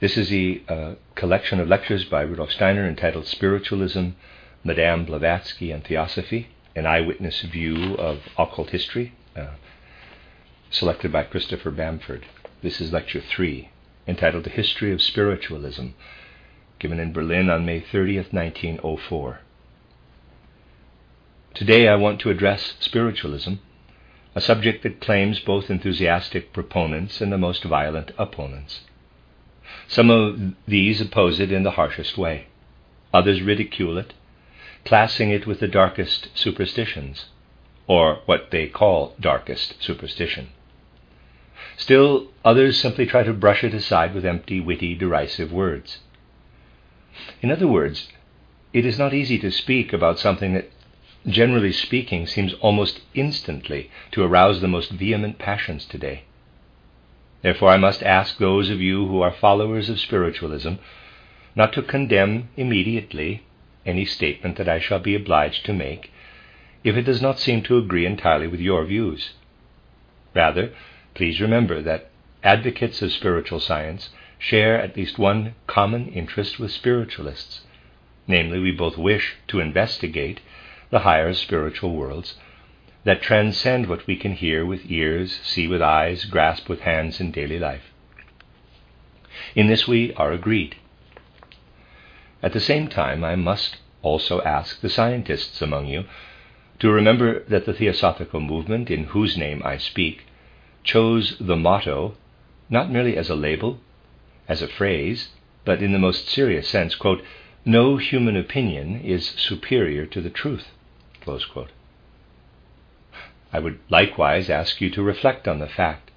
This is a collection of lectures by Rudolf Steiner entitled Spiritualism, Madame Blavatsky, and Theosophy, an eyewitness view of occult history, uh, selected by Christopher Bamford. This is lecture three, entitled The History of Spiritualism, given in Berlin on May 30th, 1904. Today I want to address spiritualism a subject that claims both enthusiastic proponents and the most violent opponents. Some of these oppose it in the harshest way. Others ridicule it, classing it with the darkest superstitions, or what they call darkest superstition. Still, others simply try to brush it aside with empty, witty, derisive words. In other words, it is not easy to speak about something that generally speaking, seems almost instantly to arouse the most vehement passions today. Therefore, I must ask those of you who are followers of spiritualism not to condemn immediately any statement that I shall be obliged to make if it does not seem to agree entirely with your views. Rather, please remember that advocates of spiritual science share at least one common interest with spiritualists. Namely, we both wish to investigate the higher spiritual worlds that transcend what we can hear with ears, see with eyes, grasp with hands in daily life. In this we are agreed. At the same time, I must also ask the scientists among you to remember that the Theosophical movement, in whose name I speak, chose the motto not merely as a label, as a phrase, but in the most serious sense, quote, no human opinion is superior to the truth. I would likewise ask you to reflect on the fact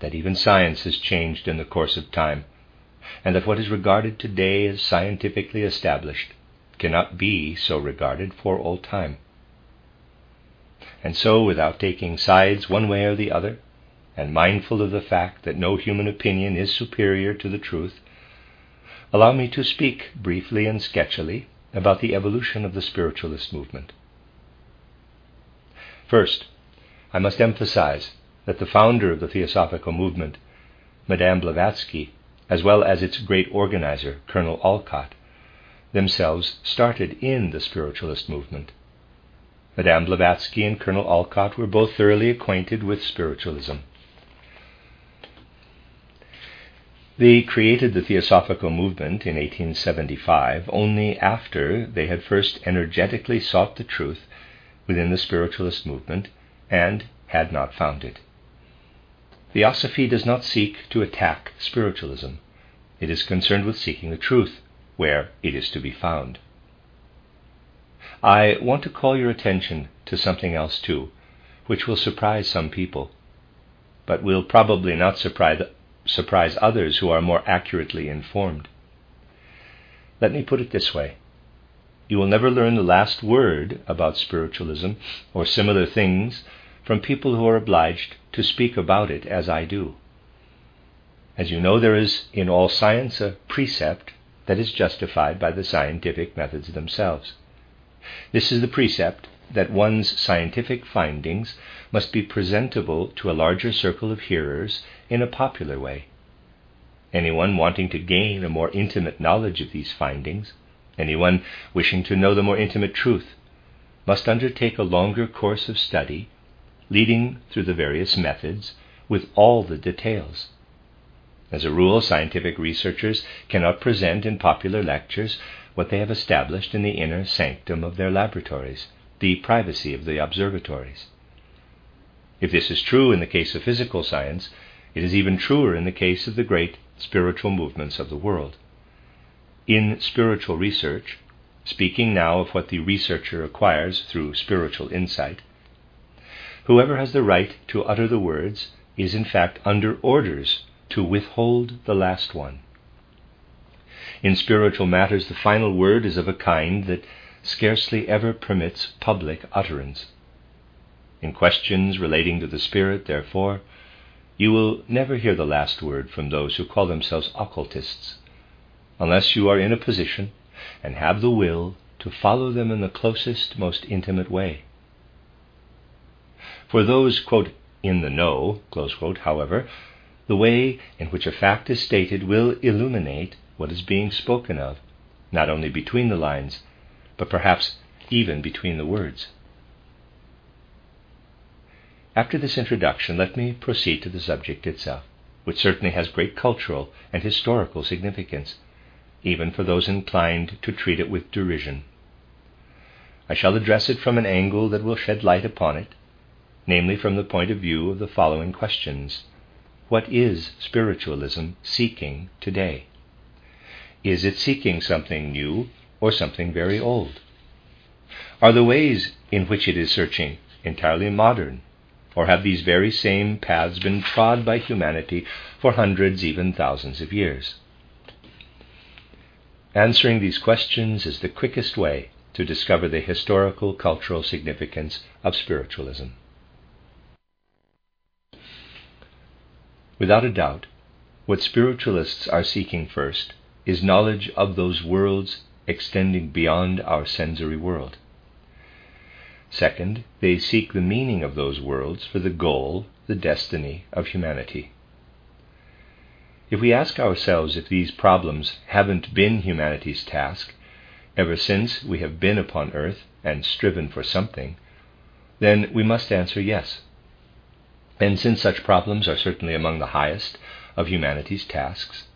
that even science has changed in the course of time, and that what is regarded today as scientifically established cannot be so regarded for all time. And so, without taking sides one way or the other, and mindful of the fact that no human opinion is superior to the truth, allow me to speak briefly and sketchily about the evolution of the spiritualist movement. First, I must emphasize that the founder of the Theosophical movement, Madame Blavatsky, as well as its great organizer, Colonel Olcott, themselves started in the spiritualist movement. Madame Blavatsky and Colonel Olcott were both thoroughly acquainted with spiritualism. They created the Theosophical movement in 1875 only after they had first energetically sought the truth within the spiritualist movement and had not found it. Theosophy does not seek to attack spiritualism. It is concerned with seeking the truth where it is to be found. I want to call your attention to something else too, which will surprise some people, but will probably not surprise, surprise others who are more accurately informed. Let me put it this way you will never learn the last word about spiritualism or similar things from people who are obliged to speak about it as I do. As you know, there is in all science a precept that is justified by the scientific methods themselves. This is the precept that one's scientific findings must be presentable to a larger circle of hearers in a popular way. Anyone wanting to gain a more intimate knowledge of these findings Anyone wishing to know the more intimate truth must undertake a longer course of study, leading through the various methods with all the details. As a rule, scientific researchers cannot present in popular lectures what they have established in the inner sanctum of their laboratories, the privacy of the observatories. If this is true in the case of physical science, it is even truer in the case of the great spiritual movements of the world in spiritual research, speaking now of what the researcher acquires through spiritual insight, whoever has the right to utter the words is in fact under orders to withhold the last one. In spiritual matters, the final word is of a kind that scarcely ever permits public utterance. In questions relating to the Spirit, therefore, you will never hear the last word from those who call themselves occultists, unless you are in a position and have the will to follow them in the closest, most intimate way. For those, quote, in the know, quote, however, the way in which a fact is stated will illuminate what is being spoken of, not only between the lines, but perhaps even between the words. After this introduction, let me proceed to the subject itself, which certainly has great cultural and historical significance, even for those inclined to treat it with derision. I shall address it from an angle that will shed light upon it, namely from the point of view of the following questions What is spiritualism seeking today? Is it seeking something new or something very old? Are the ways in which it is searching entirely modern or have these very same paths been trod by humanity for hundreds, even thousands of years? Answering these questions is the quickest way to discover the historical cultural significance of spiritualism. Without a doubt, what spiritualists are seeking first is knowledge of those worlds extending beyond our sensory world. Second, they seek the meaning of those worlds for the goal, the destiny of humanity. If we ask ourselves if these problems haven't been humanity's task ever since we have been upon earth and striven for something, then we must answer yes. And since such problems are certainly among the highest of humanity's tasks,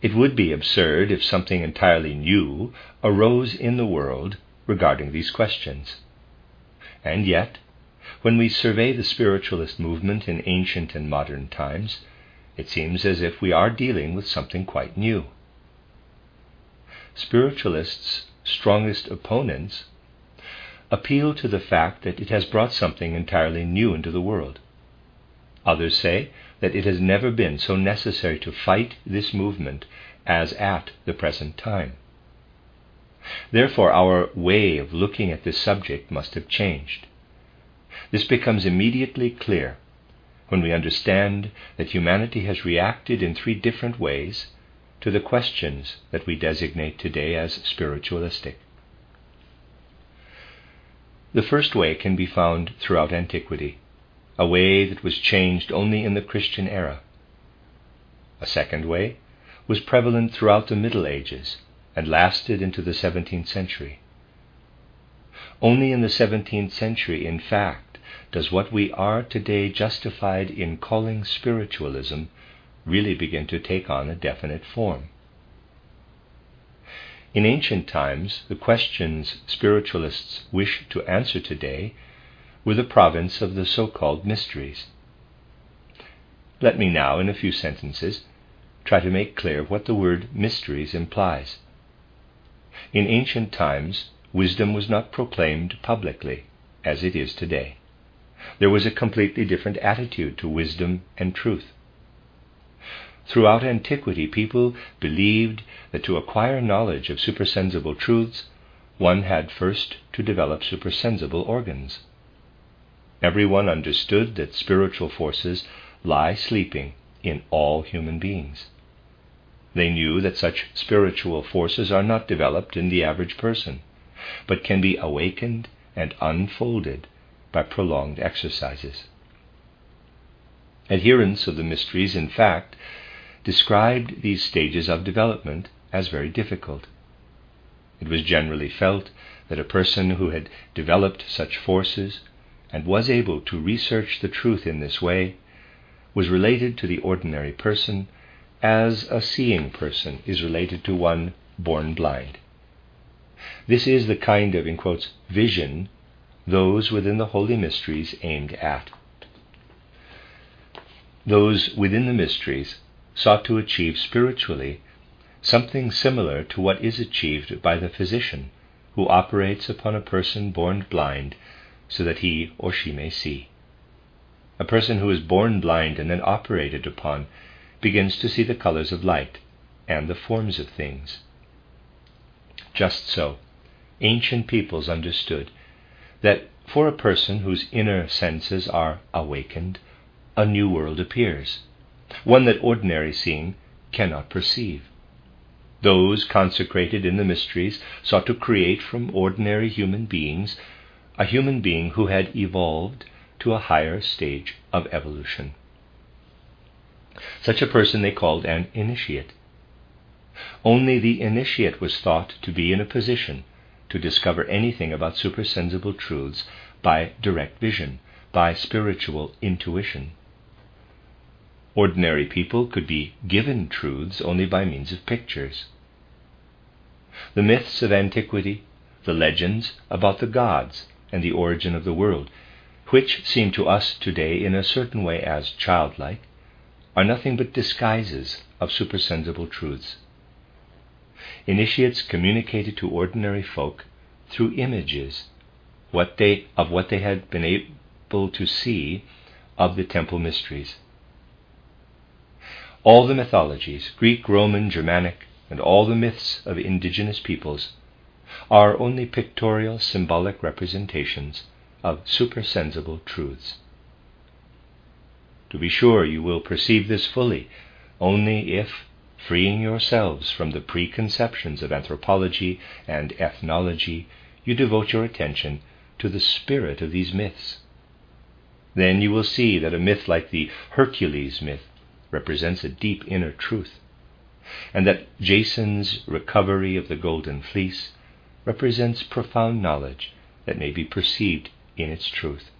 it would be absurd if something entirely new arose in the world regarding these questions. And yet, when we survey the spiritualist movement in ancient and modern times, it seems as if we are dealing with something quite new. Spiritualists' strongest opponents appeal to the fact that it has brought something entirely new into the world. Others say that it has never been so necessary to fight this movement as at the present time. Therefore, our way of looking at this subject must have changed. This becomes immediately clear when we understand that humanity has reacted in three different ways to the questions that we designate today as spiritualistic. The first way can be found throughout antiquity a way that was changed only in the Christian era. A second way was prevalent throughout the Middle Ages and lasted into the 17th century. Only in the 17th century, in fact, does what we are today justified in calling spiritualism really begin to take on a definite form. In ancient times, the questions spiritualists wish to answer today were the province of the so called mysteries. Let me now, in a few sentences, try to make clear what the word mysteries implies. In ancient times, wisdom was not proclaimed publicly as it is today. There was a completely different attitude to wisdom and truth. Throughout antiquity, people believed that to acquire knowledge of supersensible truths, one had first to develop supersensible organs. Everyone understood that spiritual forces lie sleeping in all human beings. They knew that such spiritual forces are not developed in the average person, but can be awakened and unfolded by prolonged exercises. Adherents of the mysteries, in fact, described these stages of development as very difficult. It was generally felt that a person who had developed such forces and was able to research the truth in this way was related to the ordinary person as a seeing person is related to one born blind. This is the kind of, in quotes, vision those within the holy mysteries aimed at. Those within the mysteries sought to achieve spiritually something similar to what is achieved by the physician who operates upon a person born blind so that he or she may see. A person who is born blind and then operated upon begins to see the colors of light and the forms of things Just so, ancient peoples understood that for a person whose inner senses are awakened, a new world appears, one that ordinary seeing cannot perceive. Those consecrated in the mysteries sought to create from ordinary human beings a human being who had evolved to a higher stage of evolution. Such a person they called an initiate. Only the initiate was thought to be in a position to discover anything about supersensible truths by direct vision, by spiritual intuition. Ordinary people could be given truths only by means of pictures. The myths of antiquity, the legends about the gods and the origin of the world, which seem to us today in a certain way as childlike, are nothing but disguises of supersensible truths. Initiates communicated to ordinary folk through images what they, of what they had been able to see of the temple mysteries. All the mythologies, Greek, Roman, Germanic, and all the myths of indigenous peoples, are only pictorial, symbolic representations of supersensible truths. To be sure, you will perceive this fully only if, freeing yourselves from the preconceptions of anthropology and ethnology, you devote your attention to the spirit of these myths. Then you will see that a myth like the Hercules myth represents a deep inner truth, and that Jason's recovery of the golden fleece represents profound knowledge that may be perceived in its truth.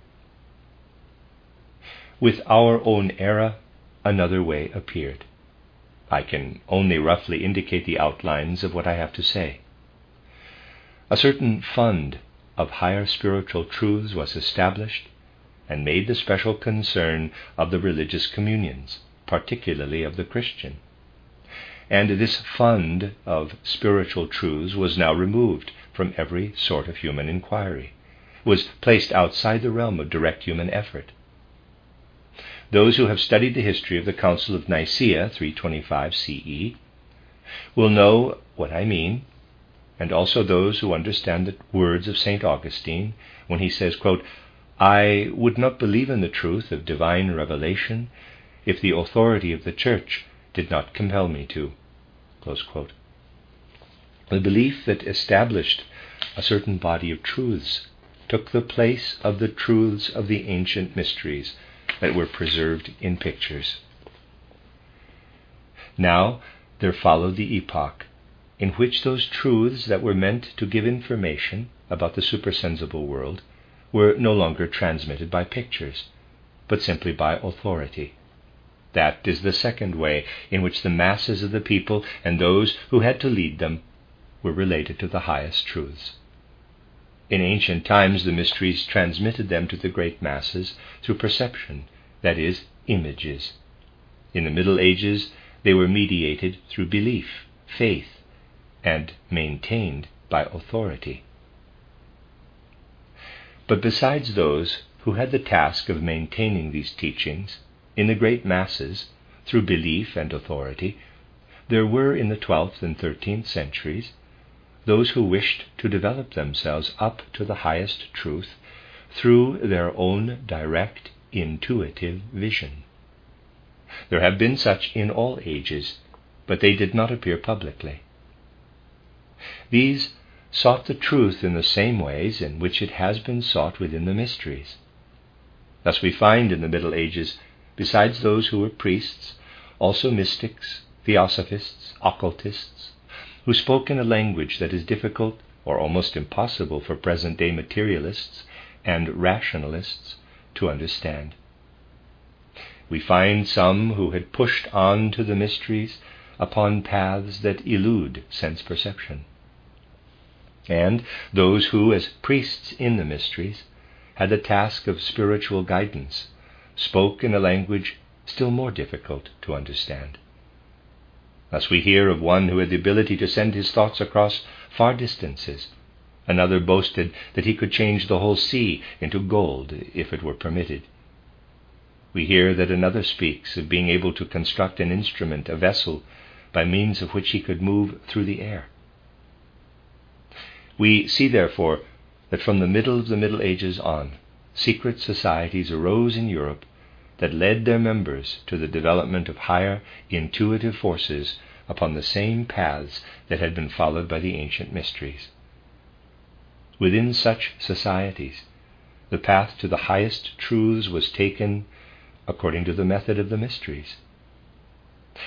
With our own era, another way appeared. I can only roughly indicate the outlines of what I have to say. A certain fund of higher spiritual truths was established and made the special concern of the religious communions, particularly of the Christian. And this fund of spiritual truths was now removed from every sort of human inquiry, was placed outside the realm of direct human effort. Those who have studied the history of the Council of Nicaea 325 CE will know what I mean and also those who understand the words of St. Augustine when he says, quote, I would not believe in the truth of divine revelation if the authority of the Church did not compel me to. The belief that established a certain body of truths took the place of the truths of the ancient mysteries that were preserved in pictures. Now there followed the epoch in which those truths that were meant to give information about the supersensible world were no longer transmitted by pictures, but simply by authority. That is the second way in which the masses of the people and those who had to lead them were related to the highest truths. In ancient times, the mysteries transmitted them to the great masses through perception, that is, images. In the Middle Ages, they were mediated through belief, faith, and maintained by authority. But besides those who had the task of maintaining these teachings in the great masses through belief and authority, there were in the twelfth and thirteenth centuries those who wished to develop themselves up to the highest truth through their own direct intuitive vision. There have been such in all ages, but they did not appear publicly. These sought the truth in the same ways in which it has been sought within the mysteries. Thus we find in the Middle Ages, besides those who were priests, also mystics, theosophists, occultists, who spoke in a language that is difficult or almost impossible for present day materialists and rationalists to understand. We find some who had pushed on to the mysteries upon paths that elude sense perception. And those who, as priests in the mysteries, had the task of spiritual guidance, spoke in a language still more difficult to understand. Thus we hear of one who had the ability to send his thoughts across far distances. Another boasted that he could change the whole sea into gold if it were permitted. We hear that another speaks of being able to construct an instrument, a vessel, by means of which he could move through the air. We see, therefore, that from the middle of the Middle Ages on, secret societies arose in Europe that led their members to the development of higher intuitive forces upon the same paths that had been followed by the ancient mysteries. Within such societies, the path to the highest truths was taken according to the method of the mysteries.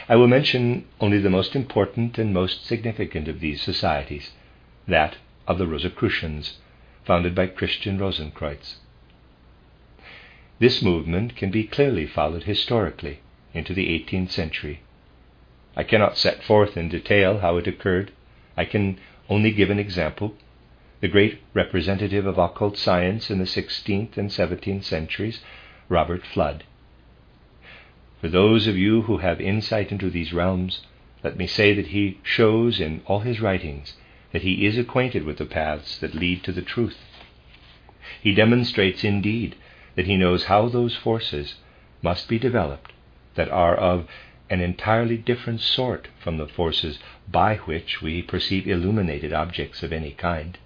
I will mention only the most important and most significant of these societies, that of the Rosicrucians, founded by Christian Rosenkreutz. This movement can be clearly followed historically into the 18th century. I cannot set forth in detail how it occurred. I can only give an example. The great representative of occult science in the 16th and 17th centuries, Robert Fludd. For those of you who have insight into these realms, let me say that he shows in all his writings that he is acquainted with the paths that lead to the truth. He demonstrates, indeed, that he knows how those forces must be developed that are of an entirely different sort from the forces by which we perceive illuminated objects of any kind.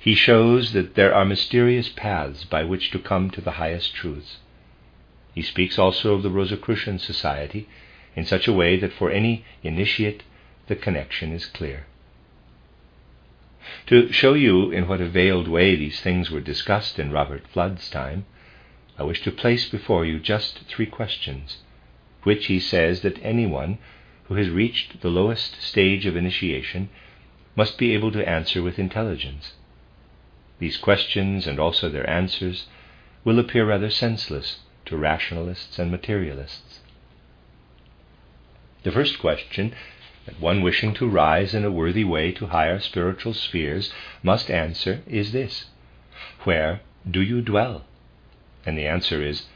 He shows that there are mysterious paths by which to come to the highest truths. He speaks also of the Rosicrucian Society in such a way that for any initiate the connection is clear. To show you in what a veiled way these things were discussed in Robert Fludd's time, I wish to place before you just three questions, which he says that anyone who has reached the lowest stage of initiation must be able to answer with intelligence. These questions and also their answers will appear rather senseless to rationalists and materialists. The first question that one wishing to rise in a worthy way to higher spiritual spheres must answer is this Where do you dwell? And the answer is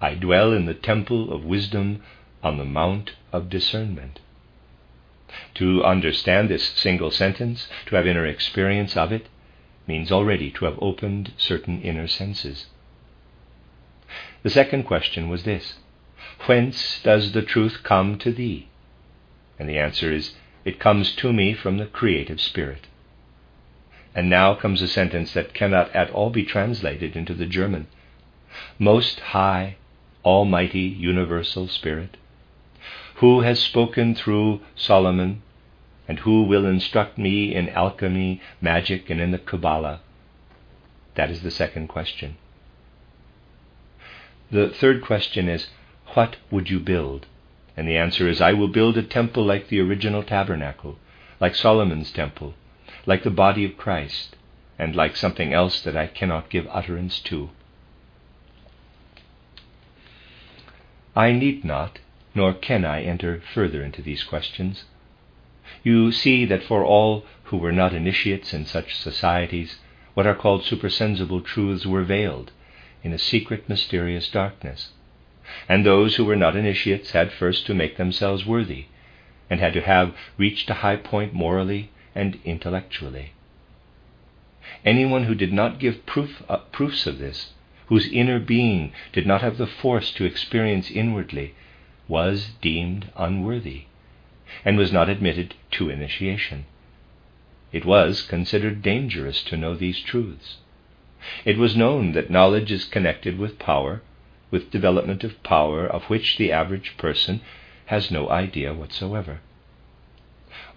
I dwell in the temple of wisdom on the mount of discernment. To understand this single sentence, to have inner experience of it, means already to have opened certain inner senses. The second question was this Whence does the truth come to thee? And the answer is, It comes to me from the creative spirit. And now comes a sentence that cannot at all be translated into the German. Most high, almighty, universal spirit, who has spoken through Solomon, and who will instruct me in alchemy, magic, and in the Kabbalah? That is the second question. The third question is, What would you build? And the answer is I will build a temple like the original tabernacle, like Solomon's temple, like the body of Christ, and like something else that I cannot give utterance to. I need not, nor can I enter further into these questions. You see that for all who were not initiates in such societies, what are called supersensible truths were veiled in a secret, mysterious darkness and those who were not initiates had first to make themselves worthy, and had to have reached a high point morally and intellectually. Anyone who did not give proof, uh, proofs of this, whose inner being did not have the force to experience inwardly, was deemed unworthy, and was not admitted to initiation. It was considered dangerous to know these truths. It was known that knowledge is connected with power, with development of power of which the average person has no idea whatsoever.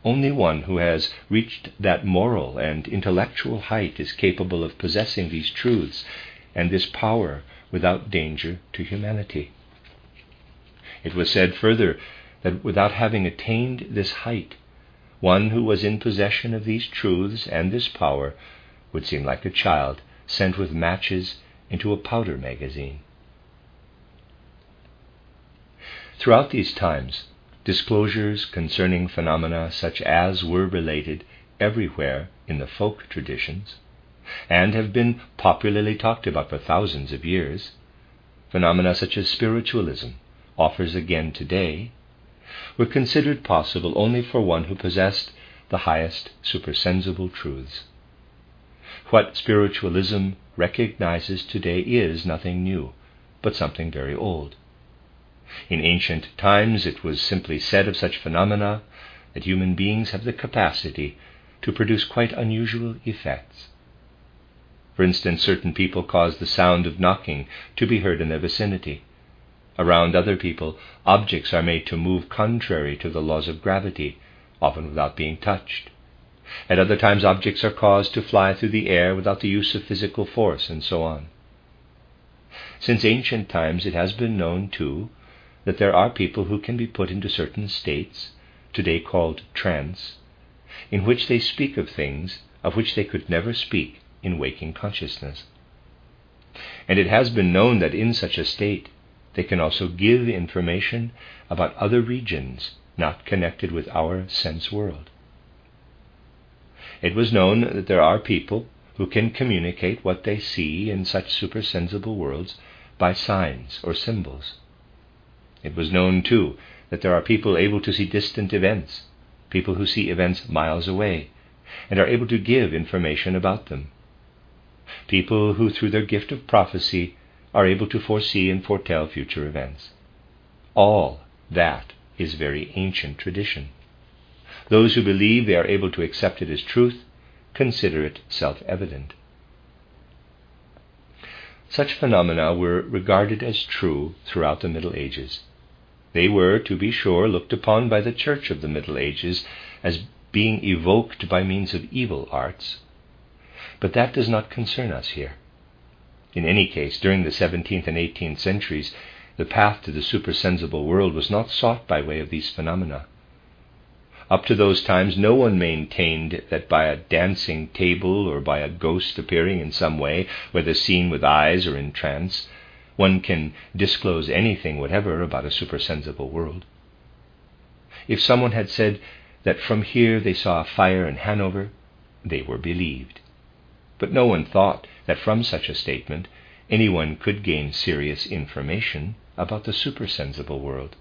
Only one who has reached that moral and intellectual height is capable of possessing these truths and this power without danger to humanity. It was said further that without having attained this height, one who was in possession of these truths and this power would seem like a child sent with matches into a powder magazine. Throughout these times, disclosures concerning phenomena such as were related everywhere in the folk traditions, and have been popularly talked about for thousands of years, phenomena such as spiritualism offers again today, were considered possible only for one who possessed the highest supersensible truths. What spiritualism recognizes today is nothing new, but something very old. In ancient times, it was simply said of such phenomena that human beings have the capacity to produce quite unusual effects. For instance, certain people cause the sound of knocking to be heard in their vicinity. Around other people, objects are made to move contrary to the laws of gravity, often without being touched. At other times, objects are caused to fly through the air without the use of physical force, and so on. Since ancient times, it has been known, too, that there are people who can be put into certain states, today called trance, in which they speak of things of which they could never speak in waking consciousness. And it has been known that in such a state they can also give information about other regions not connected with our sense world. It was known that there are people who can communicate what they see in such supersensible worlds by signs or symbols. It was known, too, that there are people able to see distant events, people who see events miles away, and are able to give information about them. People who, through their gift of prophecy, are able to foresee and foretell future events. All that is very ancient tradition. Those who believe they are able to accept it as truth consider it self evident. Such phenomena were regarded as true throughout the Middle Ages. They were, to be sure, looked upon by the Church of the Middle Ages as being evoked by means of evil arts. But that does not concern us here. In any case, during the 17th and 18th centuries, the path to the supersensible world was not sought by way of these phenomena. Up to those times, no one maintained that by a dancing table or by a ghost appearing in some way, whether seen with eyes or in trance, one can disclose anything whatever about a supersensible world. If someone had said that from here they saw a fire in Hanover, they were believed. But no one thought that from such a statement anyone could gain serious information about the supersensible world.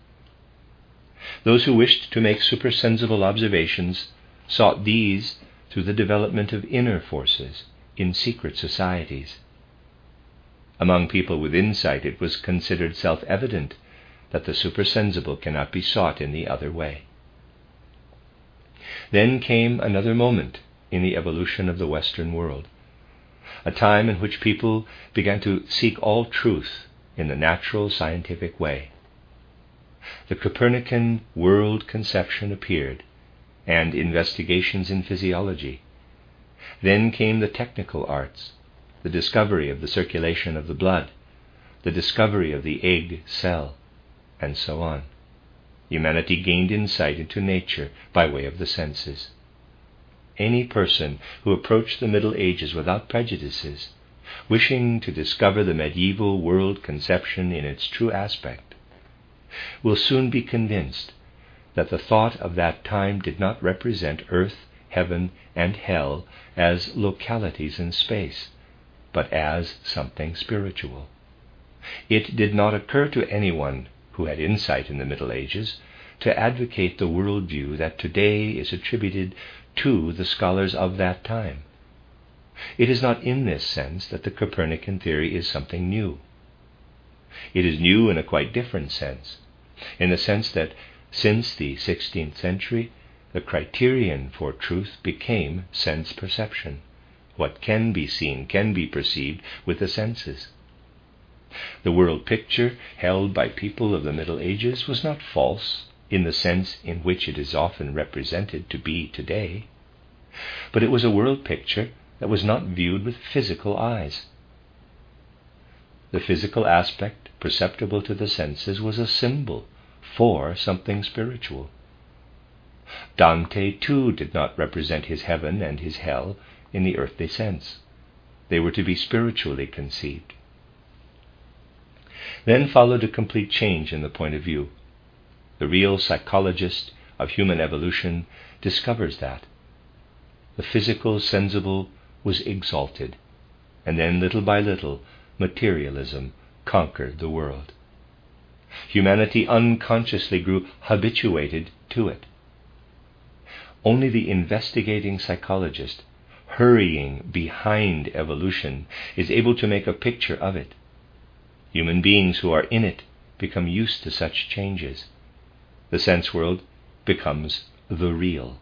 Those who wished to make supersensible observations sought these through the development of inner forces in secret societies. Among people with insight, it was considered self evident that the supersensible cannot be sought in the other way. Then came another moment in the evolution of the Western world a time in which people began to seek all truth in the natural scientific way. The Copernican world conception appeared, and investigations in physiology. Then came the technical arts, the discovery of the circulation of the blood, the discovery of the egg cell, and so on. Humanity gained insight into nature by way of the senses any person who approached the Middle Ages without prejudices, wishing to discover the medieval world conception in its true aspect, will soon be convinced that the thought of that time did not represent earth, heaven, and hell as localities in space, but as something spiritual. It did not occur to anyone who had insight in the Middle Ages to advocate the worldview that today is attributed to the scholars of that time. It is not in this sense that the Copernican theory is something new. It is new in a quite different sense, in the sense that since the 16th century, the criterion for truth became sense perception. What can be seen can be perceived with the senses. The world picture held by people of the Middle Ages was not false in the sense in which it is often represented to be today. But it was a world picture that was not viewed with physical eyes. The physical aspect perceptible to the senses was a symbol for something spiritual. Dante, too, did not represent his heaven and his hell in the earthly sense. They were to be spiritually conceived. Then followed a complete change in the point of view the real psychologist of human evolution discovers that. The physical, sensible was exalted, and then little by little materialism conquered the world. Humanity unconsciously grew habituated to it. Only the investigating psychologist, hurrying behind evolution, is able to make a picture of it. Human beings who are in it become used to such changes the sense world becomes the real.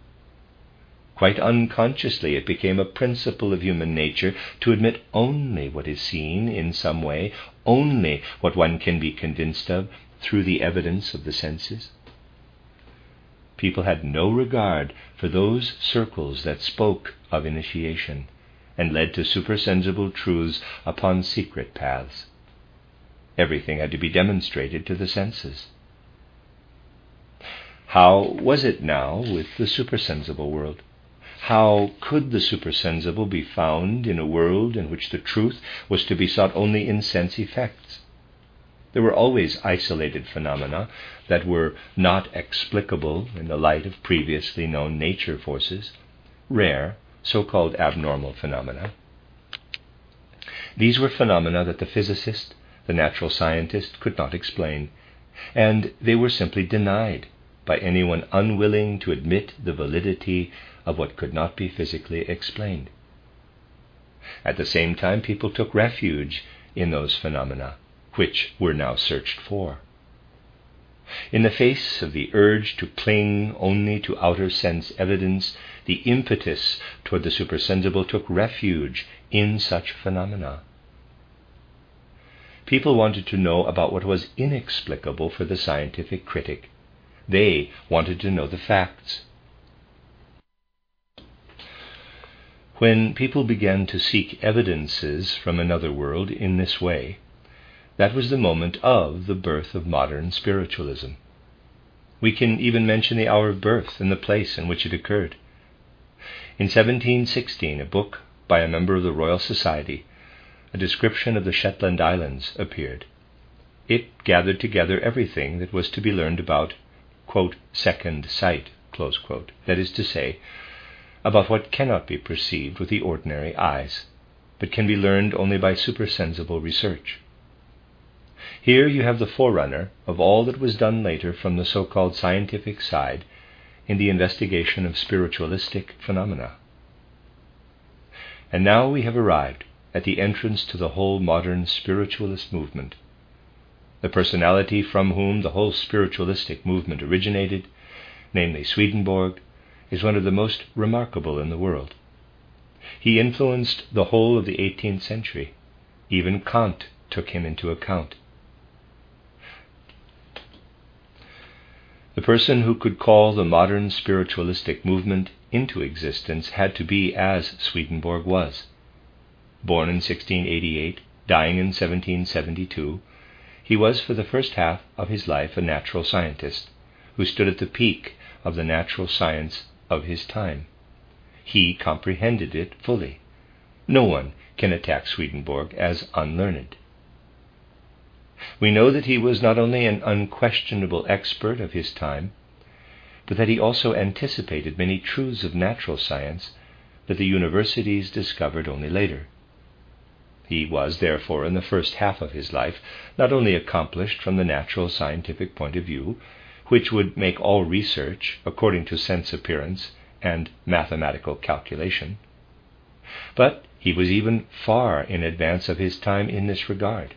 Quite unconsciously, it became a principle of human nature to admit only what is seen in some way, only what one can be convinced of through the evidence of the senses. People had no regard for those circles that spoke of initiation and led to supersensible truths upon secret paths. Everything had to be demonstrated to the senses. How was it now with the supersensible world? How could the supersensible be found in a world in which the truth was to be sought only in sense effects? There were always isolated phenomena that were not explicable in the light of previously known nature forces, rare, so called abnormal phenomena. These were phenomena that the physicist, the natural scientist could not explain, and they were simply denied by anyone unwilling to admit the validity of what could not be physically explained. At the same time, people took refuge in those phenomena which were now searched for. In the face of the urge to cling only to outer sense evidence, the impetus toward the supersensible took refuge in such phenomena. People wanted to know about what was inexplicable for the scientific critic. They wanted to know the facts. When people began to seek evidences from another world in this way, that was the moment of the birth of modern spiritualism. We can even mention the hour of birth and the place in which it occurred. In 1716, a book by a member of the Royal Society, a description of the Shetland Islands, appeared. It gathered together everything that was to be learned about, quote, second sight, quote, that is to say, about what cannot be perceived with the ordinary eyes, but can be learned only by supersensible research. Here you have the forerunner of all that was done later from the so called scientific side in the investigation of spiritualistic phenomena. And now we have arrived at the entrance to the whole modern spiritualist movement. The personality from whom the whole spiritualistic movement originated, namely Swedenborg, is one of the most remarkable in the world. He influenced the whole of the 18th century. Even Kant took him into account. The person who could call the modern spiritualistic movement into existence had to be as Swedenborg was. Born in 1688, dying in 1772, he was for the first half of his life a natural scientist who stood at the peak of the natural science of his time. He comprehended it fully. No one can attack Swedenborg as unlearned. We know that he was not only an unquestionable expert of his time, but that he also anticipated many truths of natural science that the universities discovered only later. He was, therefore, in the first half of his life, not only accomplished from the natural scientific point of view, which would make all research according to sense appearance and mathematical calculation. But he was even far in advance of his time in this regard.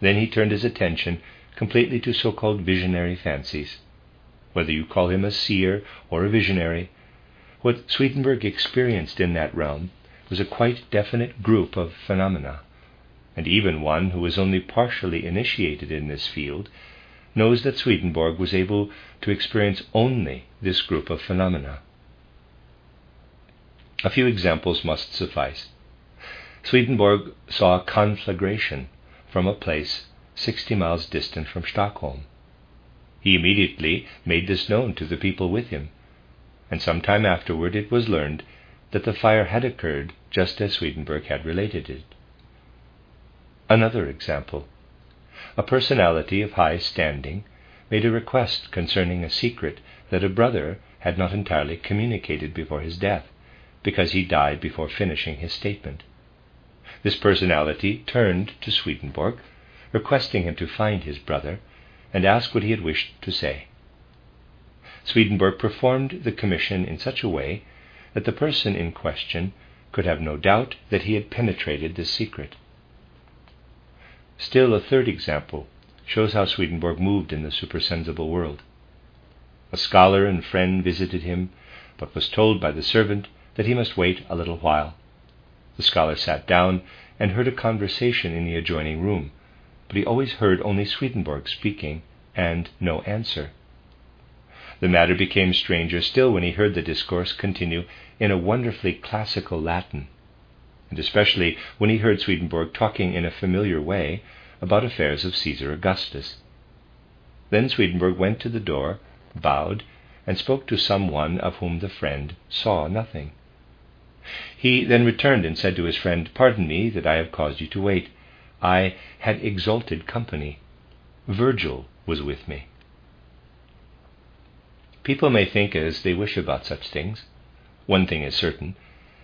Then he turned his attention completely to so called visionary fancies. Whether you call him a seer or a visionary, what Swedenborg experienced in that realm was a quite definite group of phenomena, and even one who was only partially initiated in this field knows that Swedenborg was able to experience only this group of phenomena. A few examples must suffice. Swedenborg saw a conflagration from a place 60 miles distant from Stockholm. He immediately made this known to the people with him, and some time afterward it was learned that the fire had occurred just as Swedenborg had related it. Another example a personality of high standing made a request concerning a secret that a brother had not entirely communicated before his death, because he died before finishing his statement. This personality turned to Swedenborg, requesting him to find his brother and ask what he had wished to say. Swedenborg performed the commission in such a way that the person in question could have no doubt that he had penetrated this secret. Still, a third example shows how Swedenborg moved in the supersensible world. A scholar and friend visited him but was told by the servant that he must wait a little while. The scholar sat down and heard a conversation in the adjoining room, but he always heard only Swedenborg speaking and no answer. The matter became stranger still when he heard the discourse continue in a wonderfully classical Latin, and especially when he heard Swedenborg talking in a familiar way about affairs of Caesar Augustus. Then Swedenborg went to the door, bowed, and spoke to some one of whom the friend saw nothing. He then returned and said to his friend, Pardon me that I have caused you to wait. I had exalted company. Virgil was with me. People may think as they wish about such things. One thing is certain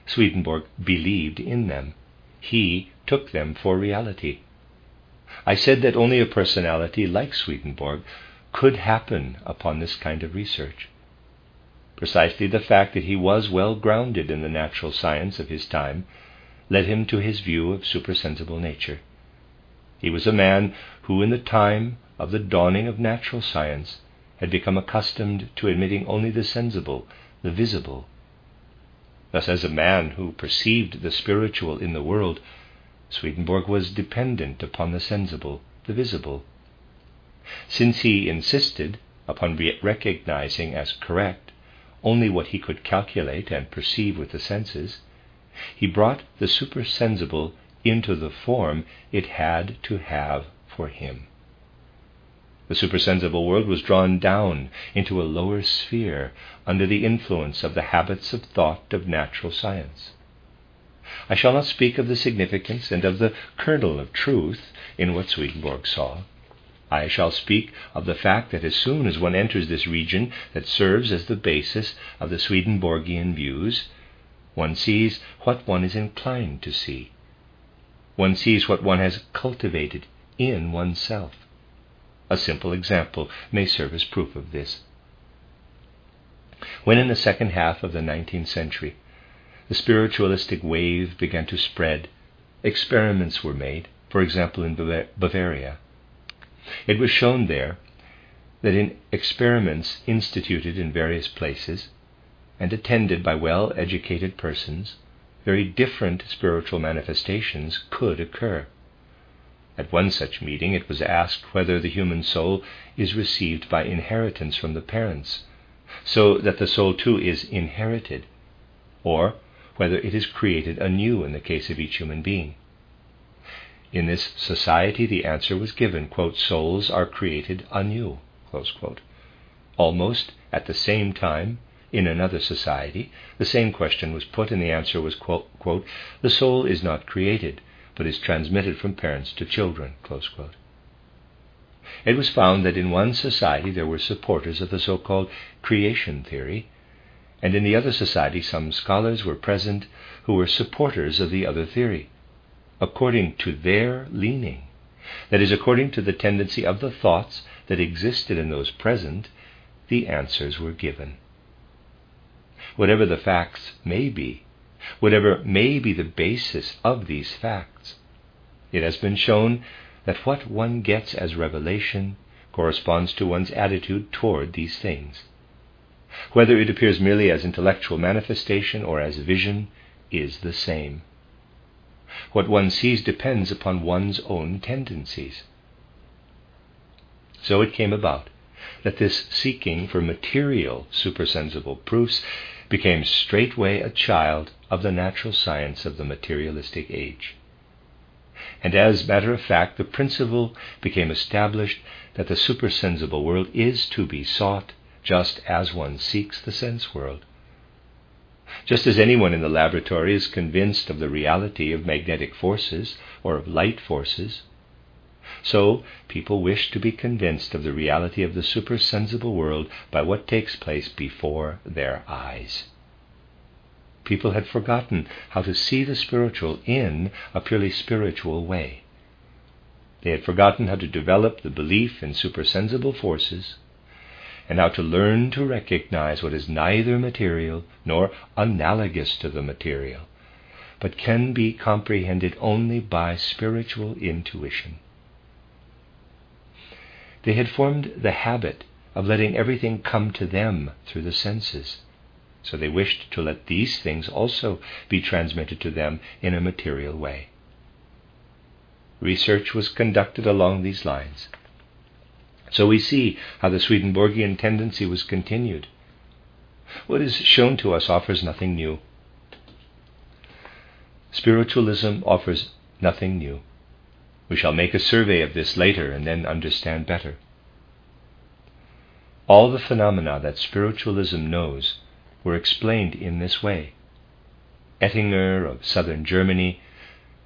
Swedenborg believed in them. He took them for reality. I said that only a personality like Swedenborg could happen upon this kind of research. Precisely the fact that he was well grounded in the natural science of his time led him to his view of supersensible nature. He was a man who, in the time of the dawning of natural science, had become accustomed to admitting only the sensible, the visible. Thus, as a man who perceived the spiritual in the world, Swedenborg was dependent upon the sensible, the visible. Since he insisted upon recognizing as correct only what he could calculate and perceive with the senses, he brought the supersensible into the form it had to have for him. The supersensible world was drawn down into a lower sphere under the influence of the habits of thought of natural science. I shall not speak of the significance and of the kernel of truth in what Swedenborg saw. I shall speak of the fact that as soon as one enters this region that serves as the basis of the Swedenborgian views, one sees what one is inclined to see. One sees what one has cultivated in oneself. A simple example may serve as proof of this. When in the second half of the nineteenth century the spiritualistic wave began to spread, experiments were made, for example in Bavaria. It was shown there that in experiments instituted in various places and attended by well educated persons, very different spiritual manifestations could occur. At one such meeting, it was asked whether the human soul is received by inheritance from the parents, so that the soul too is inherited, or whether it is created anew in the case of each human being. In this society, the answer was given quote, souls are created anew. Almost at the same time, in another society, the same question was put, and the answer was quote, quote, the soul is not created, but is transmitted from parents to children. It was found that in one society there were supporters of the so called creation theory, and in the other society some scholars were present who were supporters of the other theory, according to their leaning. That is, according to the tendency of the thoughts that existed in those present, the answers were given. Whatever the facts may be, whatever may be the basis of these facts. It has been shown that what one gets as revelation corresponds to one's attitude toward these things. Whether it appears merely as intellectual manifestation or as vision is the same. What one sees depends upon one's own tendencies. So it came about that this seeking for material supersensible proofs became straightway a child of the natural science of the materialistic age. And as matter of fact, the principle became established that the supersensible world is to be sought just as one seeks the sense world. Just as anyone in the laboratory is convinced of the reality of magnetic forces or of light forces, so people wish to be convinced of the reality of the supersensible world by what takes place before their eyes. People had forgotten how to see the spiritual in a purely spiritual way. They had forgotten how to develop the belief in supersensible forces and how to learn to recognize what is neither material nor analogous to the material, but can be comprehended only by spiritual intuition. They had formed the habit of letting everything come to them through the senses. so they wished to let these things also be transmitted to them in a material way. Research was conducted along these lines. So we see how the Swedenborgian tendency was continued. What is shown to us offers nothing new. Spiritualism offers nothing new. We shall make a survey of this later and then understand better. All the phenomena that spiritualism knows were explained in this way. Oetinger of southern Germany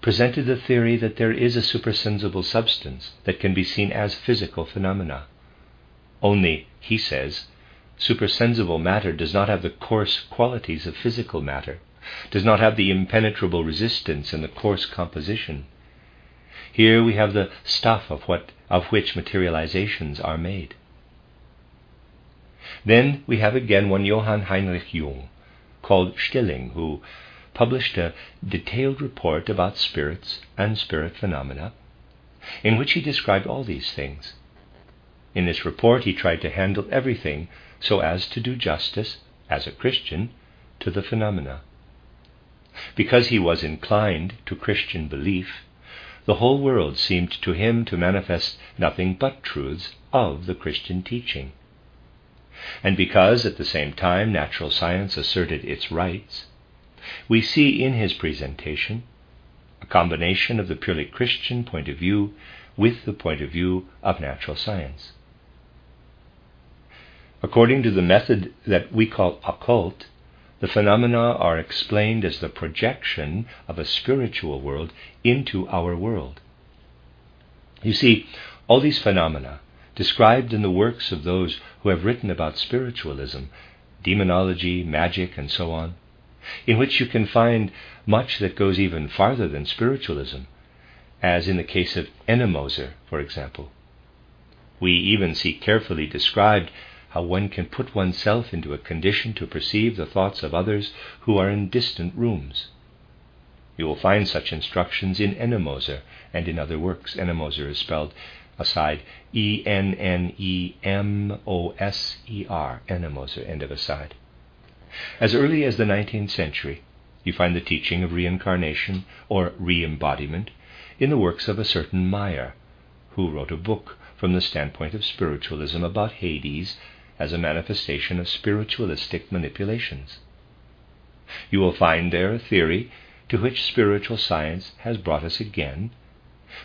presented the theory that there is a supersensible substance that can be seen as physical phenomena. Only, he says, supersensible matter does not have the coarse qualities of physical matter, does not have the impenetrable resistance and the coarse composition. Here we have the stuff of what of which materializations are made. Then we have again one Johann Heinrich Jung, called Stilling, who published a detailed report about spirits and spirit phenomena, in which he described all these things. In this report, he tried to handle everything so as to do justice, as a Christian, to the phenomena. Because he was inclined to Christian belief, the whole world seemed to him to manifest nothing but truths of the Christian teaching. And because at the same time natural science asserted its rights, we see in his presentation a combination of the purely Christian point of view with the point of view of natural science. According to the method that we call occult, the phenomena are explained as the projection of a spiritual world into our world. You see, all these phenomena, described in the works of those who have written about spiritualism, demonology, magic, and so on, in which you can find much that goes even farther than spiritualism, as in the case of Ennemoser, for example. We even see carefully described how one can put oneself into a condition to perceive the thoughts of others who are in distant rooms. You will find such instructions in Ennemoser and in other works. Ennemoser is spelled aside E N N E M O S E R, Ennemoser, end of aside. As early as the 19th century, you find the teaching of reincarnation or re embodiment in the works of a certain Meyer, who wrote a book from the standpoint of spiritualism about Hades as a manifestation of spiritualistic manipulations. You will find there a theory to which spiritual science has brought us again,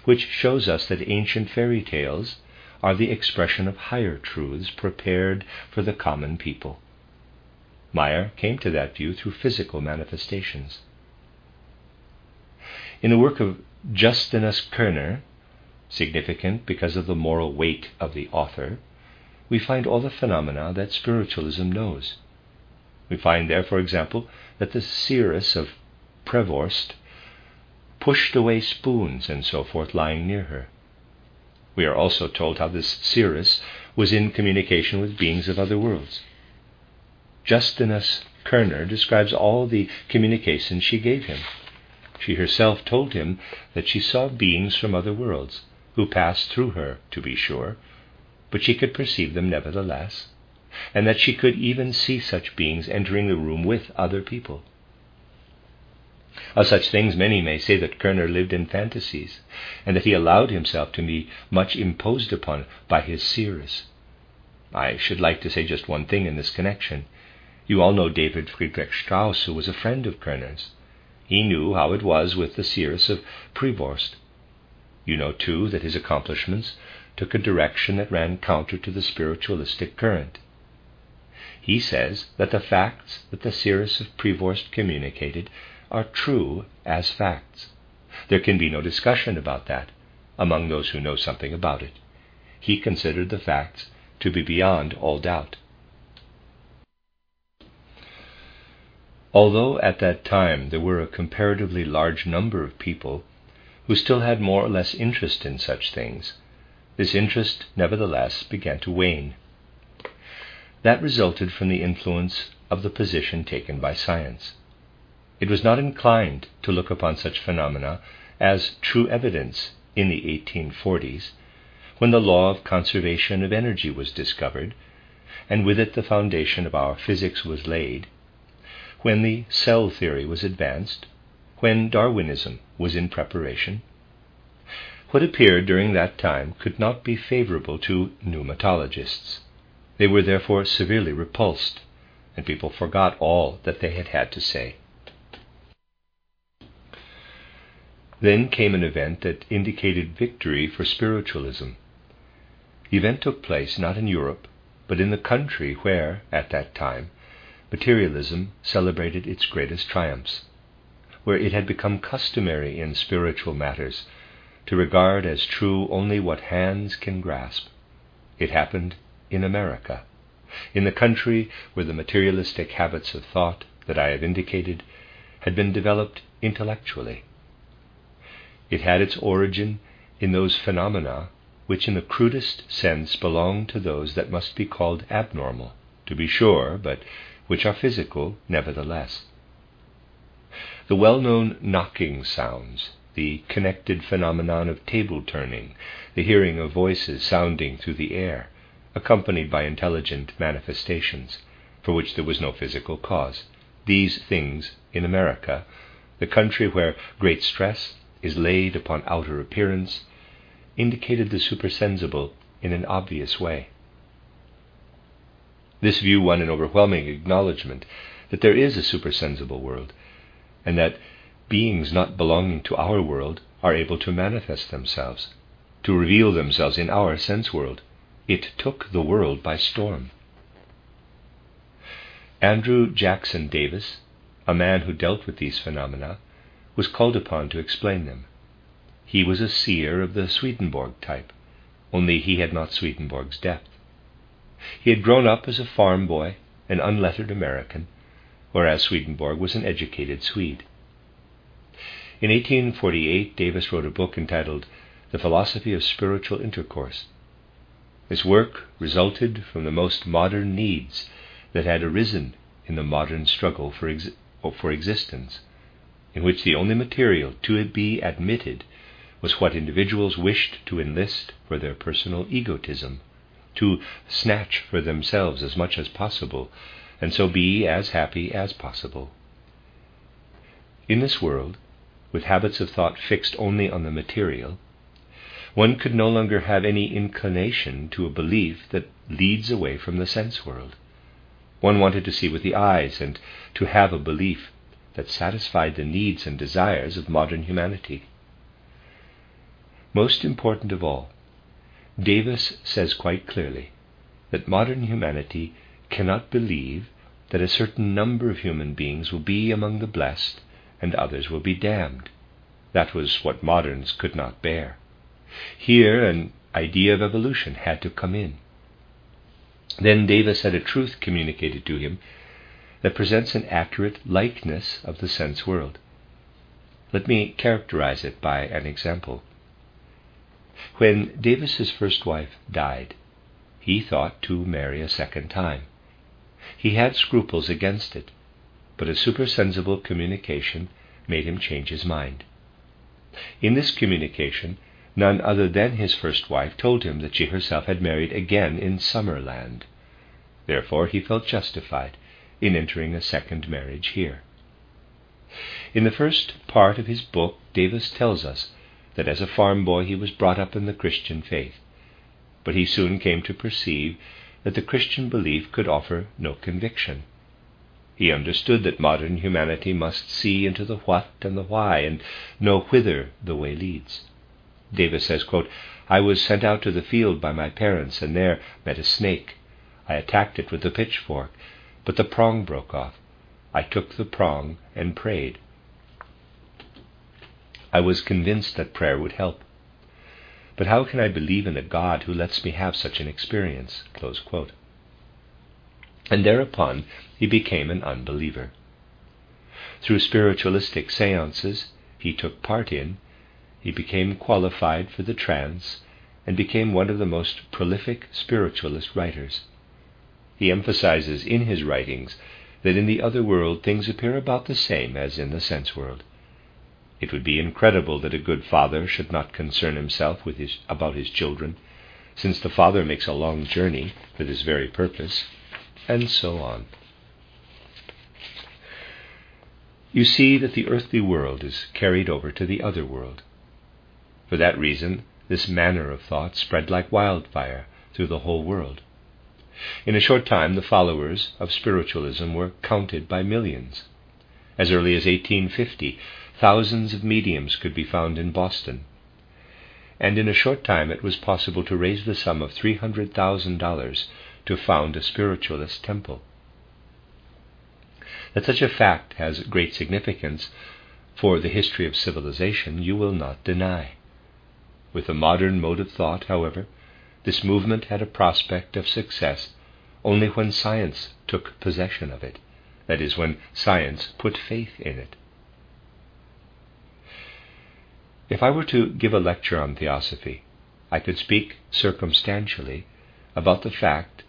which shows us that ancient fairy tales are the expression of higher truths prepared for the common people. Meyer came to that view through physical manifestations. In the work of Justinus Kerner, significant because of the moral weight of the author, we find all the phenomena that spiritualism knows. We find there, for example, that the seeress of Prevorst pushed away spoons and so forth lying near her. We are also told how this seeress was in communication with beings of other worlds. Justinus Kerner describes all the communications she gave him. She herself told him that she saw beings from other worlds, who passed through her, to be sure, but she could perceive them nevertheless, and that she could even see such beings entering the room with other people. Of such things, many may say that Kerner lived in fantasies, and that he allowed himself to be much imposed upon by his seers. I should like to say just one thing in this connection. You all know David Friedrich Strauss, who was a friend of Kerner's. He knew how it was with the seers of Prevorst. You know, too, that his accomplishments took a direction that ran counter to the spiritualistic current. He says that the facts that the seers of Prevorst communicated are true as facts. There can be no discussion about that among those who know something about it. He considered the facts to be beyond all doubt. Although at that time there were a comparatively large number of people who still had more or less interest in such things, this interest, nevertheless, began to wane. That resulted from the influence of the position taken by science. It was not inclined to look upon such phenomena as true evidence in the 1840s, when the law of conservation of energy was discovered, and with it the foundation of our physics was laid, when the cell theory was advanced, when Darwinism was in preparation. What appeared during that time could not be favorable to pneumatologists. They were therefore severely repulsed, and people forgot all that they had had to say. Then came an event that indicated victory for spiritualism. The event took place not in Europe, but in the country where, at that time, materialism celebrated its greatest triumphs, where it had become customary in spiritual matters to regard as true only what hands can grasp. It happened in America, in the country where the materialistic habits of thought that I have indicated had been developed intellectually. It had its origin in those phenomena which, in the crudest sense, belong to those that must be called abnormal, to be sure, but which are physical nevertheless. The well known knocking sounds, the connected phenomenon of table turning, the hearing of voices sounding through the air, accompanied by intelligent manifestations, for which there was no physical cause. These things in America, the country where great stress is laid upon outer appearance, indicated the supersensible in an obvious way. This view won an overwhelming acknowledgement that there is a supersensible world, and that beings not belonging to our world are able to manifest themselves, to reveal themselves in our sense world. It took the world by storm. Andrew Jackson Davis, a man who dealt with these phenomena, was called upon to explain them. He was a seer of the Swedenborg type, only he had not Swedenborg's depth. He had grown up as a farm boy, an unlettered American, whereas Swedenborg was an educated Swede. In 1848, Davis wrote a book entitled The Philosophy of Spiritual Intercourse. This work resulted from the most modern needs that had arisen in the modern struggle for, ex- for existence, in which the only material to be admitted was what individuals wished to enlist for their personal egotism to snatch for themselves as much as possible, and so be as happy as possible. In this world, with habits of thought fixed only on the material, one could no longer have any inclination to a belief that leads away from the sense world. One wanted to see with the eyes and to have a belief that satisfied the needs and desires of modern humanity. Most important of all, Davis says quite clearly that modern humanity cannot believe that a certain number of human beings will be among the blessed and others will be damned. That was what moderns could not bear. Here an idea of evolution had to come in. Then Davis had a truth communicated to him that presents an accurate likeness of the sense world. Let me characterize it by an example. When Davis's first wife died, he thought to marry a second time. He had scruples against it, but a supersensible communication made him change his mind. In this communication, none other than his first wife told him that she herself had married again in Summerland. Therefore, he felt justified in entering a second marriage here. In the first part of his book, Davis tells us that as a farm boy he was brought up in the Christian faith. But he soon came to perceive that the Christian belief could offer no conviction. He understood that modern humanity must see into the what and the why and know whither the way leads. Davis says, quote, I was sent out to the field by my parents and there met a snake. I attacked it with a pitchfork, but the prong broke off. I took the prong and prayed. I was convinced that prayer would help. But how can I believe in a God who lets me have such an experience? And thereupon he became an unbeliever. Through spiritualistic seances he took part in, he became qualified for the trance and became one of the most prolific spiritualist writers. He emphasizes in his writings that in the other world things appear about the same as in the sense world. It would be incredible that a good father should not concern himself with his, about his children, since the father makes a long journey for this very purpose, and so on. you see that the earthly world is carried over to the other world. For that reason, this manner of thought spread like wildfire through the whole world. In a short time, the followers of spiritualism were counted by millions. As early as 1850, thousands of mediums could be found in Boston. And in a short time, it was possible to raise the sum of $300,000 to found a spiritualist temple. That such a fact has great significance for the history of civilization, you will not deny. With the modern mode of thought, however, this movement had a prospect of success only when science took possession of it, that is, when science put faith in it. If I were to give a lecture on theosophy, I could speak circumstantially about the fact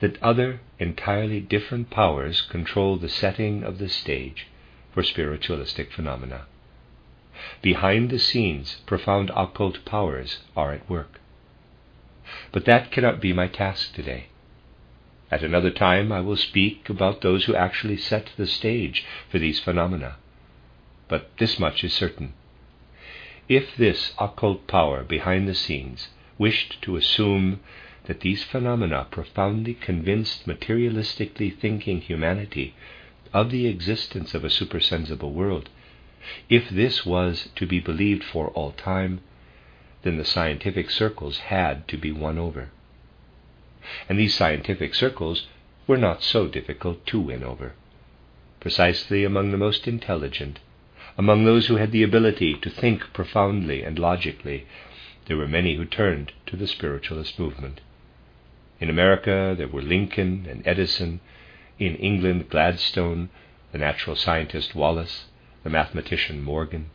that other entirely different powers control the setting of the stage for spiritualistic phenomena. Behind the scenes, profound occult powers are at work. But that cannot be my task today. At another time, I will speak about those who actually set the stage for these phenomena. But this much is certain. If this occult power behind the scenes wished to assume that these phenomena profoundly convinced materialistically thinking humanity of the existence of a supersensible world, if this was to be believed for all time, then the scientific circles had to be won over. And these scientific circles were not so difficult to win over. Precisely among the most intelligent, among those who had the ability to think profoundly and logically, there were many who turned to the spiritualist movement. In America, there were Lincoln and Edison. In England, Gladstone, the natural scientist Wallace, the mathematician Morgan.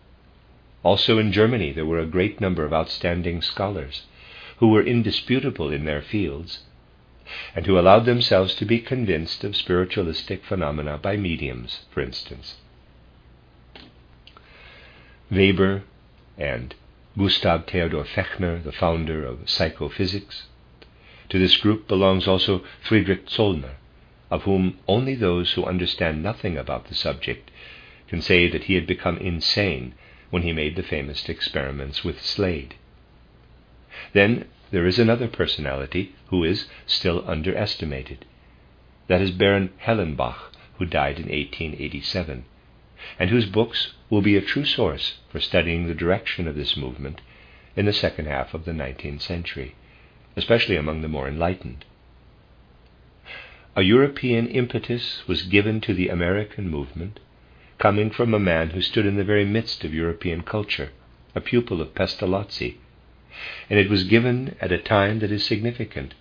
Also in Germany, there were a great number of outstanding scholars who were indisputable in their fields and who allowed themselves to be convinced of spiritualistic phenomena by mediums, for instance. Weber and Gustav Theodor Fechner, the founder of psychophysics. To this group belongs also Friedrich Zollner, of whom only those who understand nothing about the subject can say that he had become insane when he made the famous experiments with Slade. Then there is another personality who is still underestimated. That is Baron Hellenbach, who died in 1887, and whose books will be a true source for studying the direction of this movement in the second half of the 19th century, especially among the more enlightened. A European impetus was given to the American movement coming from a man who stood in the very midst of European culture, a pupil of Pestalozzi, and it was given at a time that is significant,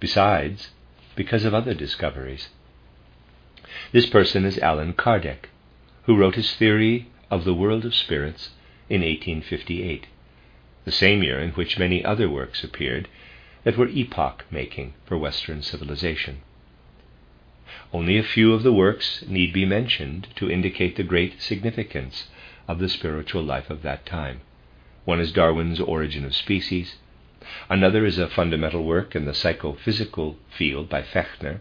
besides, because of other discoveries. This person is Allan Kardec, who wrote his theory of the world of spirits in 1858, the same year in which many other works appeared that were epoch making for Western civilization. Only a few of the works need be mentioned to indicate the great significance of the spiritual life of that time. One is Darwin's Origin of Species. Another is a fundamental work in the psychophysical field by Fechner.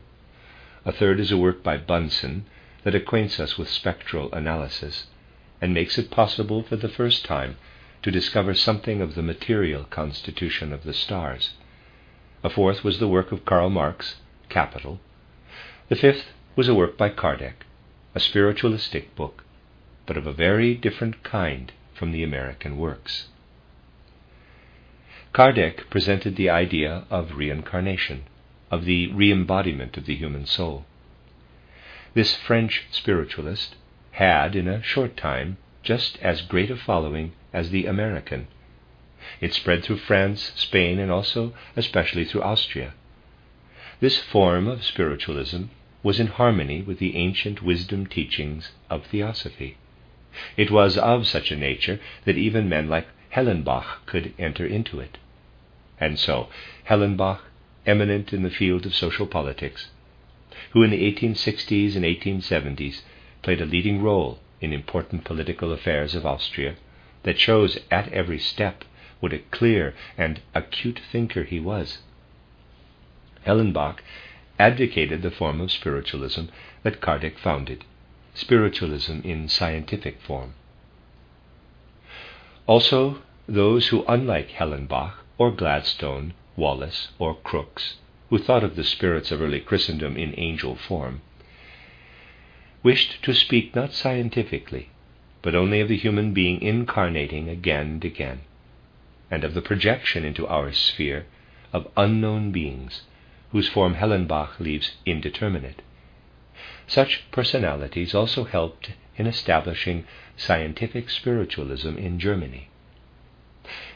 A third is a work by Bunsen that acquaints us with spectral analysis and makes it possible for the first time to discover something of the material constitution of the stars. A fourth was the work of Karl Marx, Capital, the fifth was a work by Kardec, a spiritualistic book, but of a very different kind from the American works. Kardec presented the idea of reincarnation, of the re embodiment of the human soul. This French spiritualist had, in a short time, just as great a following as the American. It spread through France, Spain, and also especially through Austria. This form of spiritualism was in harmony with the ancient wisdom teachings of theosophy. It was of such a nature that even men like Hellenbach could enter into it. And so, Hellenbach, eminent in the field of social politics, who in the 1860s and 1870s played a leading role in important political affairs of Austria, that shows at every step what a clear and acute thinker he was. Hellenbach advocated the form of spiritualism that Kardec founded, spiritualism in scientific form. Also, those who, unlike Hellenbach or Gladstone, Wallace, or Crookes, who thought of the spirits of early Christendom in angel form, wished to speak not scientifically, but only of the human being incarnating again and again, and of the projection into our sphere of unknown beings, whose form Hellenbach leaves indeterminate. Such personalities also helped in establishing scientific spiritualism in Germany.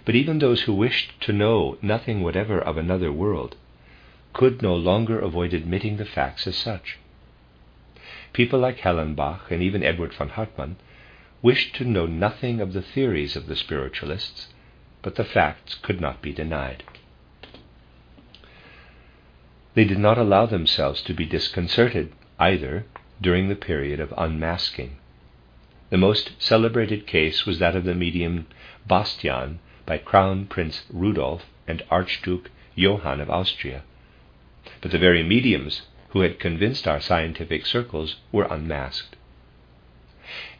But even those who wished to know nothing whatever of another world could no longer avoid admitting the facts as such. People like Hellenbach and even Edward von Hartmann wished to know nothing of the theories of the spiritualists, but the facts could not be denied. They did not allow themselves to be disconcerted either during the period of unmasking. The most celebrated case was that of the medium Bastian by Crown Prince Rudolf and Archduke Johann of Austria. But the very mediums who had convinced our scientific circles were unmasked.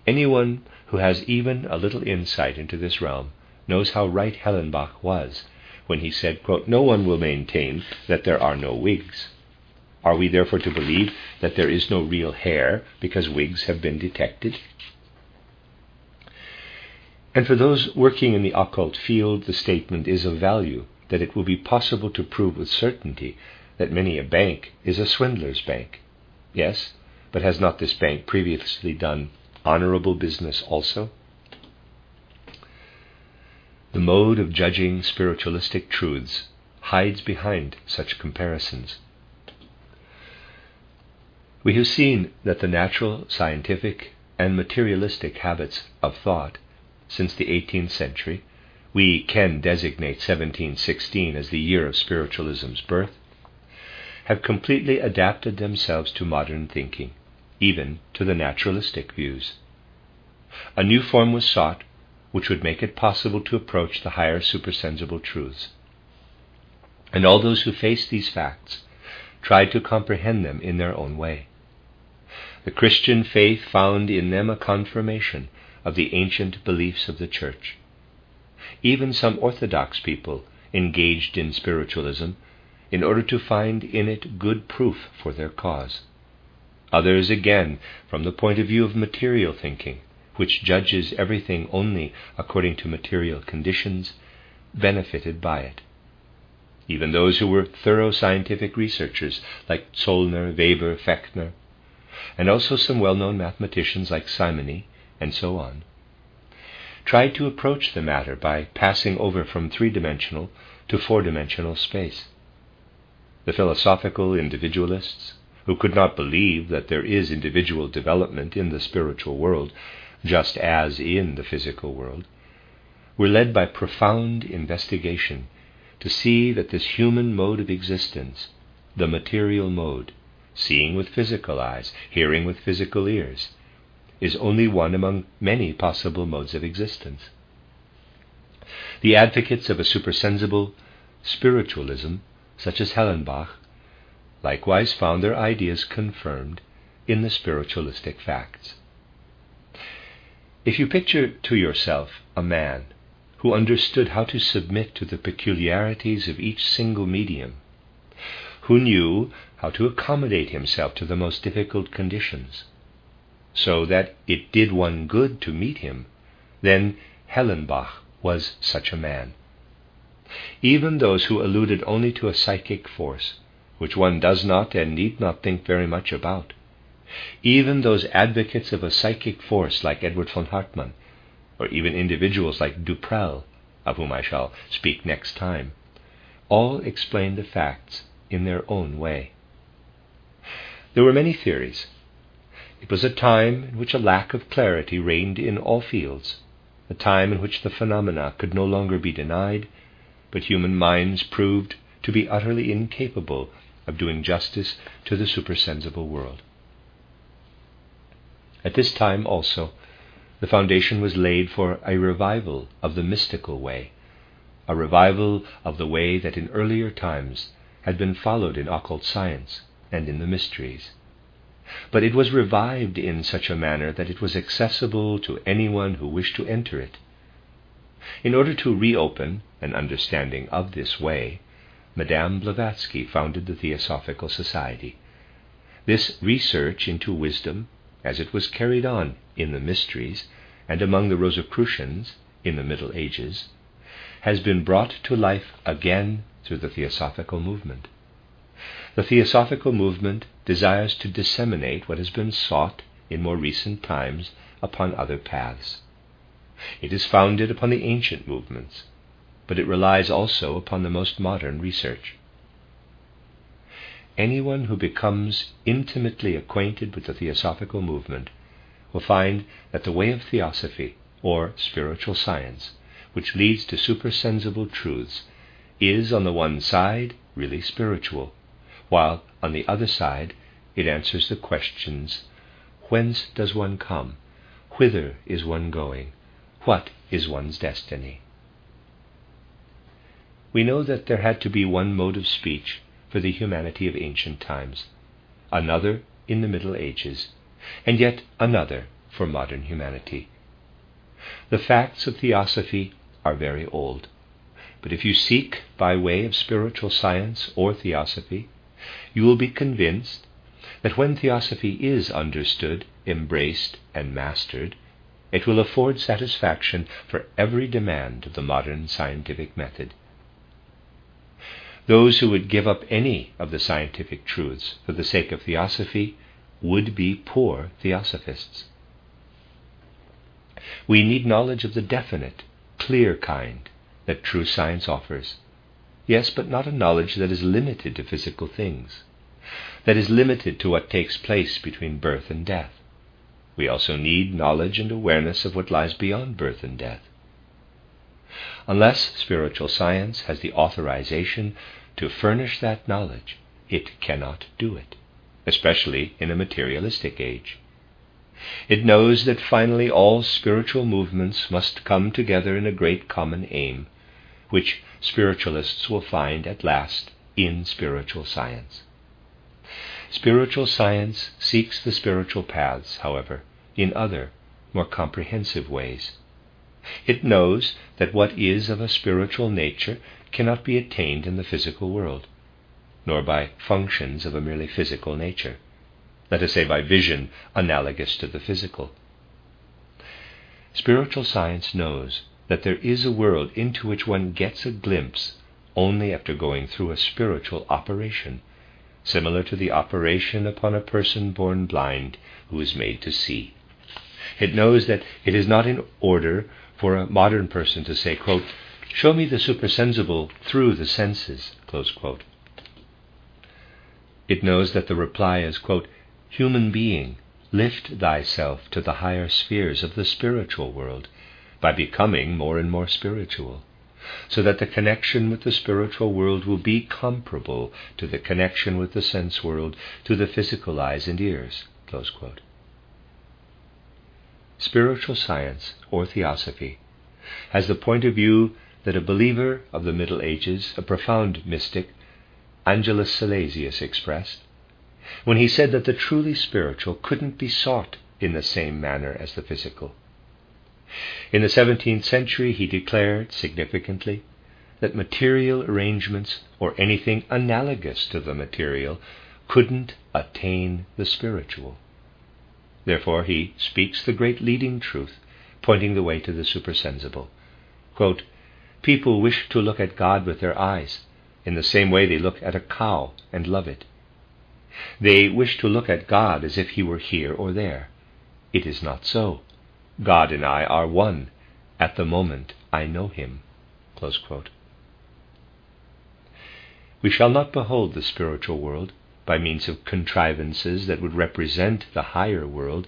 Anyone who has even a little insight into this realm knows how right Hellenbach was when he said, quote, No one will maintain that there are no wigs. Are we therefore to believe that there is no real hair because wigs have been detected? And for those working in the occult field, the statement is of value that it will be possible to prove with certainty that many a bank is a swindler's bank. Yes, but has not this bank previously done honorable business also? The mode of judging spiritualistic truths hides behind such comparisons. We have seen that the natural, scientific, and materialistic habits of thought since the 18th century, we can designate 1716 as the year of spiritualism's birth, have completely adapted themselves to modern thinking, even to the naturalistic views. A new form was sought which would make it possible to approach the higher supersensible truths. And all those who faced these facts tried to comprehend them in their own way. The Christian faith found in them a confirmation of the ancient beliefs of the Church. Even some Orthodox people engaged in spiritualism in order to find in it good proof for their cause. Others, again, from the point of view of material thinking, which judges everything only according to material conditions, benefited by it. Even those who were thorough scientific researchers, like Zollner, Weber, Fechner, and also some well known mathematicians like Simony, and so on, tried to approach the matter by passing over from three dimensional to four dimensional space. The philosophical individualists, who could not believe that there is individual development in the spiritual world, just as in the physical world, were led by profound investigation to see that this human mode of existence, the material mode, seeing with physical eyes, hearing with physical ears, is only one among many possible modes of existence. The advocates of a supersensible spiritualism, such as Hellenbach, likewise found their ideas confirmed in the spiritualistic facts. If you picture to yourself a man who understood how to submit to the peculiarities of each single medium, who knew how to accommodate himself to the most difficult conditions, so that it did one good to meet him, then Hellenbach was such a man. Even those who alluded only to a psychic force, which one does not and need not think very much about, even those advocates of a psychic force like Edward von Hartmann, or even individuals like Du Prel, of whom I shall speak next time, all explain the facts in their own way. There were many theories it was a time in which a lack of clarity reigned in all fields, a time in which the phenomena could no longer be denied, but human minds proved to be utterly incapable of doing justice to the supersensible world. At this time also, the foundation was laid for a revival of the mystical way, a revival of the way that in earlier times had been followed in occult science and in the mysteries. but it was revived in such a manner that it was accessible to anyone who wished to enter it. In order to reopen an understanding of this way, Madame Blavatsky founded the Theosophical Society. This research into wisdom, as it was carried on in the mysteries and among the Rosicrucians in the Middle Ages, has been brought to life again through the Theosophical movement. The Theosophical movement desires to disseminate what has been sought in more recent times upon other paths. It is founded upon the ancient movements, but it relies also upon the most modern research. Anyone who becomes intimately acquainted with the Theosophical movement will find that the way of Theosophy, or spiritual science, which leads to supersensible truths, is on the one side really spiritual, while on the other side it answers the questions whence does one come? Whither is one going? What is one's destiny? We know that there had to be one mode of speech for the humanity of ancient times, another in the Middle Ages, and yet another for modern humanity. The facts of theosophy are very old, but if you seek by way of spiritual science or theosophy, you will be convinced that when theosophy is understood, embraced, and mastered, it will afford satisfaction for every demand of the modern scientific method. Those who would give up any of the scientific truths for the sake of theosophy would be poor theosophists. We need knowledge of the definite, clear kind that true science offers. Yes, but not a knowledge that is limited to physical things that is limited to what takes place between birth and death. We also need knowledge and awareness of what lies beyond birth and death. Unless spiritual science has the authorization to furnish that knowledge, it cannot do it, especially in a materialistic age. It knows that finally all spiritual movements must come together in a great common aim, which spiritualists will find at last in spiritual science. Spiritual science seeks the spiritual paths, however, in other, more comprehensive ways. It knows that what is of a spiritual nature cannot be attained in the physical world, nor by functions of a merely physical nature, let us say by vision analogous to the physical. Spiritual science knows that there is a world into which one gets a glimpse only after going through a spiritual operation similar to the operation upon a person born blind who is made to see. It knows that it is not in order for a modern person to say, quote, Show me the supersensible through the senses. It knows that the reply is, quote, Human being, lift thyself to the higher spheres of the spiritual world by becoming more and more spiritual so that the connection with the spiritual world will be comparable to the connection with the sense world to the physical eyes and ears. Spiritual science, or theosophy, has the point of view that a believer of the Middle Ages, a profound mystic, Angelus Silesius, expressed when he said that the truly spiritual couldn't be sought in the same manner as the physical. In the 17th century, he declared significantly that material arrangements or anything analogous to the material couldn't attain the spiritual. Therefore, he speaks the great leading truth, pointing the way to the supersensible. Quote, People wish to look at God with their eyes, in the same way they look at a cow and love it. They wish to look at God as if he were here or there. It is not so. God and I are one. At the moment I know him. We shall not behold the spiritual world by means of contrivances that would represent the higher world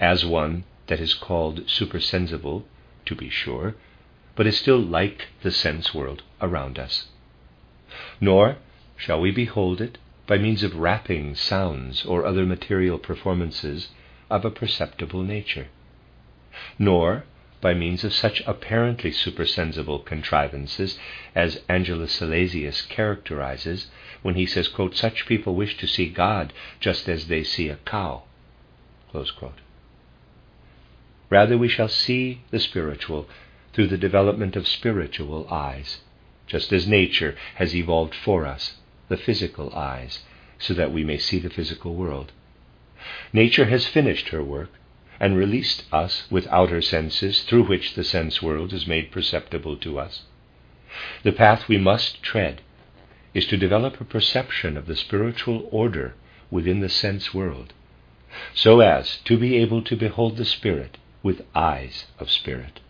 as one that is called supersensible, to be sure, but is still like the sense world around us. Nor shall we behold it by means of rapping sounds or other material performances of a perceptible nature nor by means of such apparently supersensible contrivances as Angelus Silesius characterizes when he says, quote, Such people wish to see God just as they see a cow. Rather, we shall see the spiritual through the development of spiritual eyes, just as nature has evolved for us the physical eyes, so that we may see the physical world. Nature has finished her work and released us with outer senses through which the sense world is made perceptible to us. The path we must tread is to develop a perception of the spiritual order within the sense world, so as to be able to behold the Spirit with eyes of Spirit.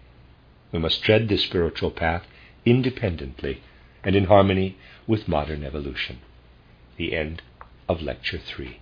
We must tread this spiritual path independently and in harmony with modern evolution. The end of Lecture 3.